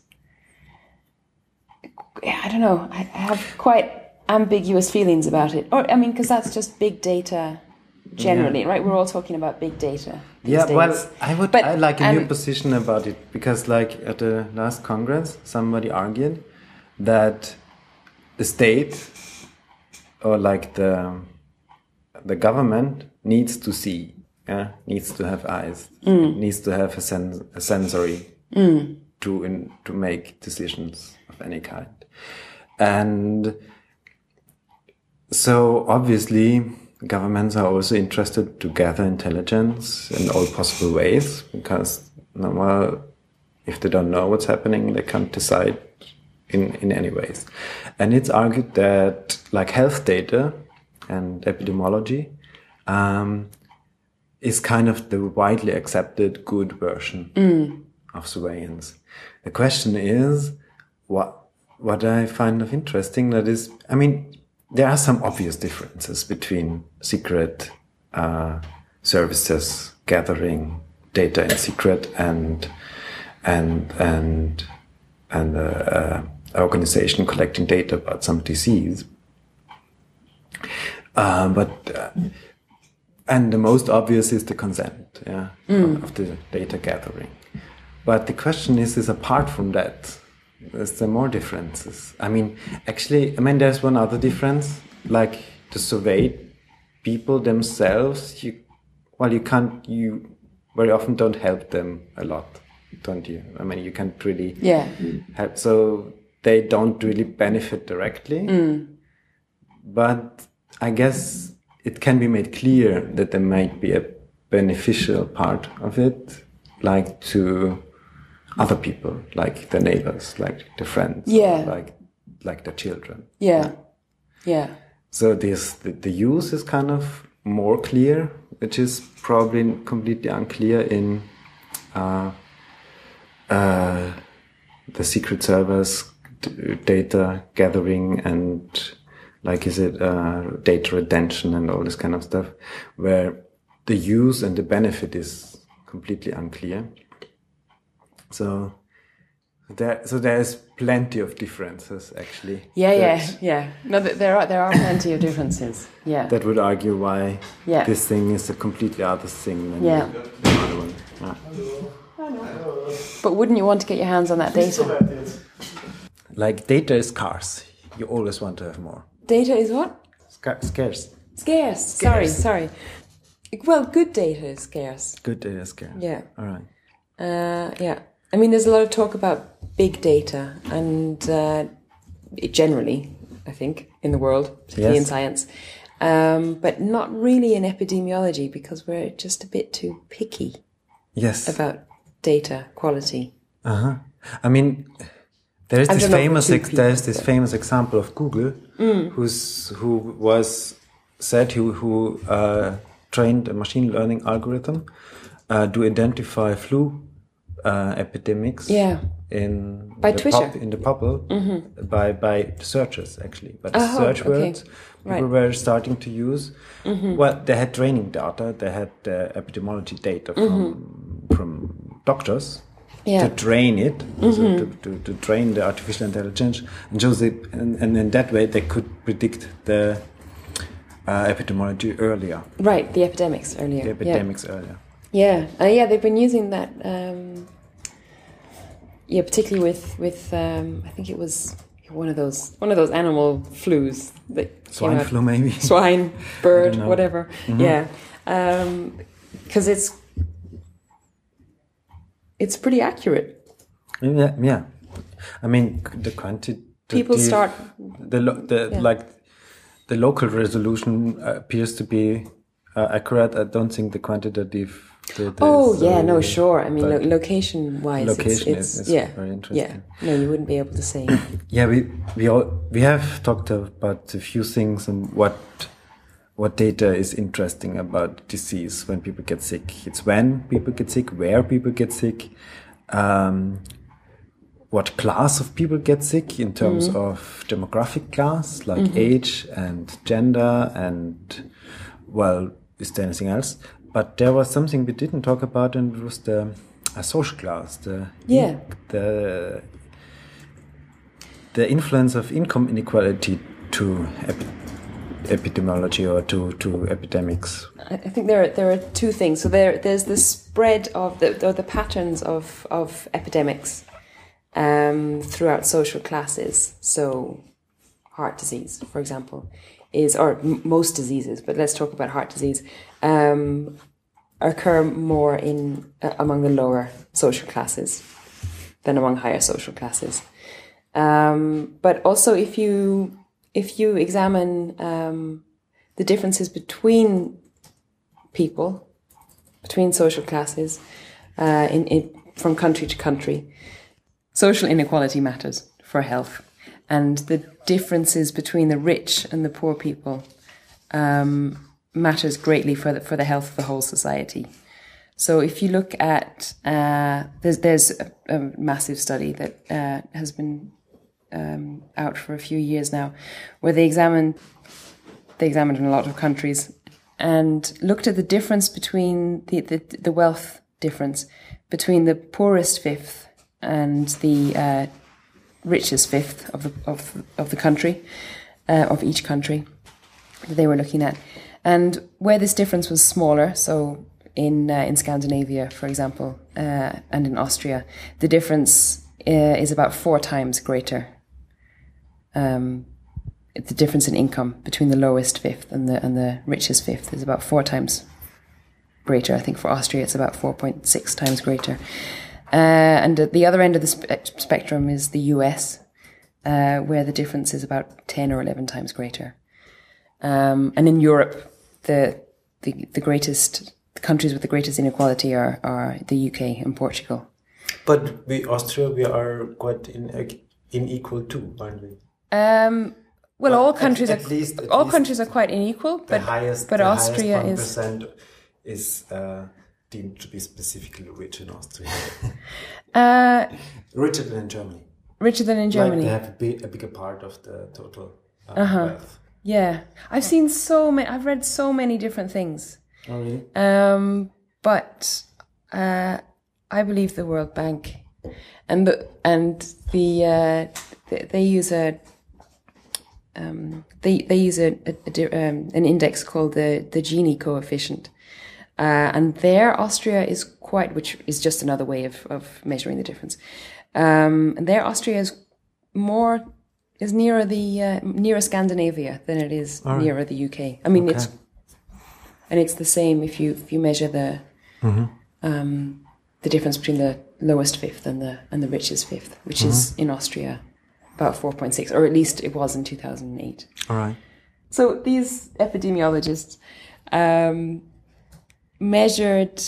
yeah, I don't know. I, I have quite ambiguous feelings about it. Or I mean, because that's just big data generally, right? We're all talking about big data. Yeah, days. well, I would But, I like a new um, position about it because, like at the last Congress, somebody argued that the state or like the the government needs to see, yeah, needs to have eyes, Mm. needs to have a, sen- a sensory to in, to make decisions of any kind, and so obviously governments are also interested to gather intelligence in all possible ways because well, if they don't know what's happening, they can't decide in, in any ways. And it's argued that like health data and epidemiology um, is kind of the widely accepted good version of surveillance. The question is what what I find of interesting that is, I mean, there are some obvious differences between secret uh, services gathering data in secret and and and and uh, uh, organization collecting data about some disease. Uh, but uh, and the most obvious is the consent, yeah, of the data gathering. But the question is, is apart from that, is there more differences? I mean, actually, I mean, there's one other difference, like the surveyed people themselves. You, well, you can't, you very often don't help them a lot, don't you? I mean, you can't really yeah, help, so they don't really benefit directly. Mm. But I guess it can be made clear that there might be a beneficial part of it, like to other people, like the neighbors, like the friends, Yeah. like like the children. Yeah. Yeah. So this the, the use is kind of more clear, which is probably completely unclear in uh, uh, the Secret Service d- data gathering and like is it uh, data retention and all this kind of stuff, where the use and the benefit is completely unclear. So there, so there's plenty of differences actually. Yeah, yeah, yeah. No, there are there are plenty of differences. Yeah. that would argue why Yeah. this thing is a completely other thing than Yeah. the other one. Yeah. But wouldn't you want to get your hands on that data? Like data is scarce. You always want to have more. Data is what? Scar- scarce. Scarce. Sorry, Scarce. sorry. Well, good data is scarce. Good data is scarce. Yeah. All right. Uh, yeah. I mean, there's a lot of talk about big data, and uh, generally, I think, in the world, particularly in science, um, but not really in epidemiology because we're just a bit too picky Yes. about data quality. Uh huh. I mean, there is this famous ex- people, there's this famous example of Google, Mm. who's who was said who who uh, trained a machine learning algorithm uh, to identify flu uh, epidemics. Yeah. In By Twitter. Mm-hmm. pub- in the bubble by by searches actually, but the Oh, search okay. words people Right. Mm-hmm. were starting to use. Well, they had training data, they had uh, epidemiology data from from doctors Yeah. to train it, so to, to, to train the artificial intelligence, and it, and, and in that way they could predict the uh, epidemiology earlier, Right, the epidemics earlier. the yeah. epidemics earlier. Yeah, uh, yeah, they've been using that. Um, yeah, particularly with with um, I think it was one of those one of those animal flus that Swine out- flu, maybe. [laughs] swine, bird, whatever. Yeah, because it's it's pretty accurate. Yeah, yeah. I mean, the quantity. People start- the lo- the Yeah. like the local resolution appears to be uh, accurate. I don't think the quantitative. Data Oh yeah, uh, no, sure. I mean, lo- location wise, Location it's, is- it's is yeah, very yeah. No, you wouldn't be able to say. [coughs] Yeah, we we all we have talked about a few things and what what data is interesting about disease when people get sick. It's when people get sick, where people get sick, um, what class of people get sick in terms of demographic class, like age and gender, and well, is there anything else? But there was something we didn't talk about, and it was the uh, social class, the Yeah. the the influence of income inequality to epi epidemiology or to, to epidemics. I I think there are, there are two things. So there there's the spread of the or the patterns of of epidemics um, throughout social classes. So heart disease, for example, is or m- most diseases, but let's talk about heart disease. Um, occur more in uh, among the lower social classes than among higher social classes. Um, but also, if you if you examine um, the differences between people, between social classes, uh, in, in from country to country, social inequality matters for health, and the differences between the rich and the poor people um, matters greatly for the, for the health of the whole society. So if you look at uh, there's there's a, a massive study that uh, has been um, out for a few years now, where they examined they examined in a lot of countries and looked at the difference between the the, the wealth difference between the poorest fifth and the uh, richest fifth of the of of the country uh, of each country that they were looking at, and where this difference was smaller, so in uh, in Scandinavia, for example, uh, and in Austria, the difference uh, is about four times greater. Um, the difference in income between the lowest fifth and the and the richest fifth is about four times greater. I think for Austria it's about four point six times greater. Uh, and at the other end of the spe- spectrum is the US, uh, where the difference is about ten or eleven times greater. Um, and in Europe, the the the greatest the countries with the greatest inequality are are the UK and Portugal. But we Austria, we are quite in, unequal too, aren't we? Um, well, But all countries at are least- at all countries are quite unequal, but highest, but Austria is is uh, deemed to be specifically rich in Austria, uh, richer than in Germany. richer than in Like Germany. they have a, big, a bigger part of the total uh, Uh-huh. wealth. Yeah, I've seen so many. I've read so many different things. Oh, really? Um, but uh, I believe the World Bank and the and the uh, they, they use a um, they they use a, a, a um, an index called the the Gini coefficient, uh, and there Austria is quite, which is just another way of of measuring the difference. Um, and there Austria is more is nearer the uh, nearer Scandinavia than it is nearer the UK. I mean, it's and it's the same if you if you measure the um, the difference between the lowest fifth and the and the richest fifth, which is in Austria about four point six, or at least it was in two thousand and eight. All right. So these epidemiologists um, measured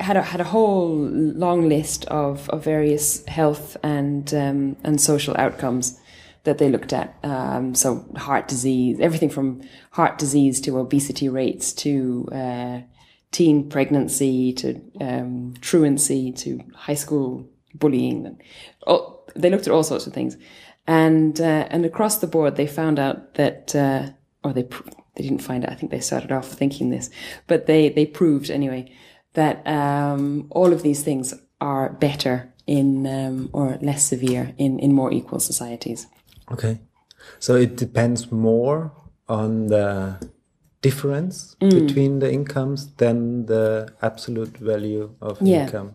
had a had a whole long list of, of various health and um, and social outcomes that they looked at. Um, so heart disease, everything from heart disease to obesity rates to uh, teen pregnancy to um, truancy to high school bullying. All, they looked at all sorts of things, and uh, and across the board they found out that, uh, or they pr- they didn't find it. I think they started off thinking this, but they they proved anyway that um, all of these things are better in um, or less severe in in more equal societies. Okay. So it depends more on the difference Mm. between the incomes than the absolute value of Yeah. income.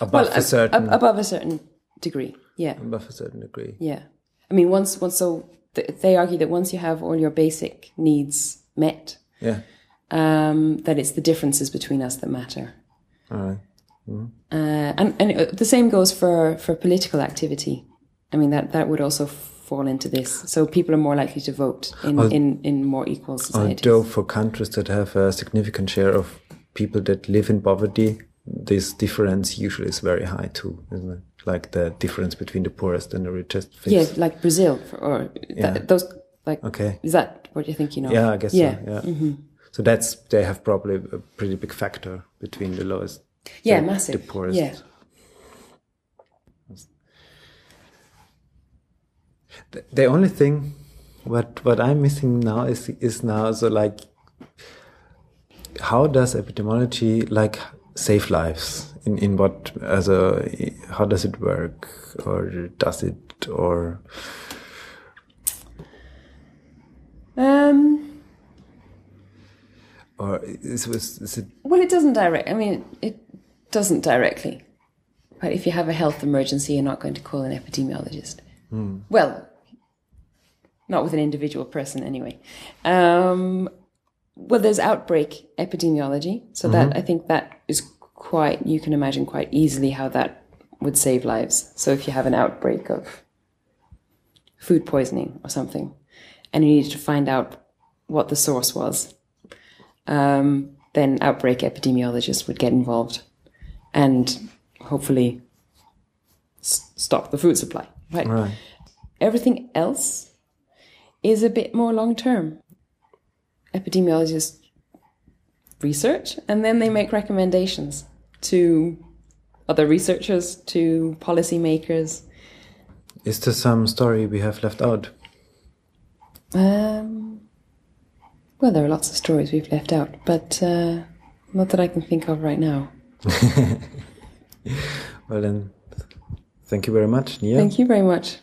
Above a ab- certain ab- above a certain degree, yeah. above a certain degree. Yeah. I mean, once, once, so th- they argue that once you have all your basic needs met, Yeah. um, that it's the differences between us that matter. All right. Uh, and, and uh, the same goes for, for political activity. I mean, that, that would also fall into this. So people are more likely to vote in, in, in more equal societies. Although for countries that have a significant share of people that live in poverty, this difference usually is very high too, isn't it? Like the difference between the poorest and the richest. yeah, like Brazil, for, or Yeah. that, those, like, Okay. is that what you're thinking of? Yeah, I guess yeah. So. Mm-hmm. So that's they have probably a pretty big factor between the lowest. Yeah, the- massive. The poorest. Yeah. The, the only thing what what I'm missing now is is now so like how does epidemiology like save lives in in what as a how does it work or does it or Um, or is, is, is it Well, it doesn't direct. I mean, it doesn't directly. But if you have a health emergency, you're not going to call an epidemiologist. Well, not with an individual person, anyway. Um, well, there's outbreak epidemiology, so that I think that is quite. You can imagine quite easily how that would save lives. So if you have an outbreak of food poisoning or something, and you needed to find out what the source was, um, then outbreak epidemiologists would get involved and hopefully s- stop the food supply. Right. right? Everything else is a bit more long term. Epidemiologists research and then they make recommendations to other researchers, to policymakers. Is there some story we have left out? Um, well, there are lots of stories we've left out, but uh, not that I can think of right now. [laughs] Well then, thank you very much, Nia. Thank you very much.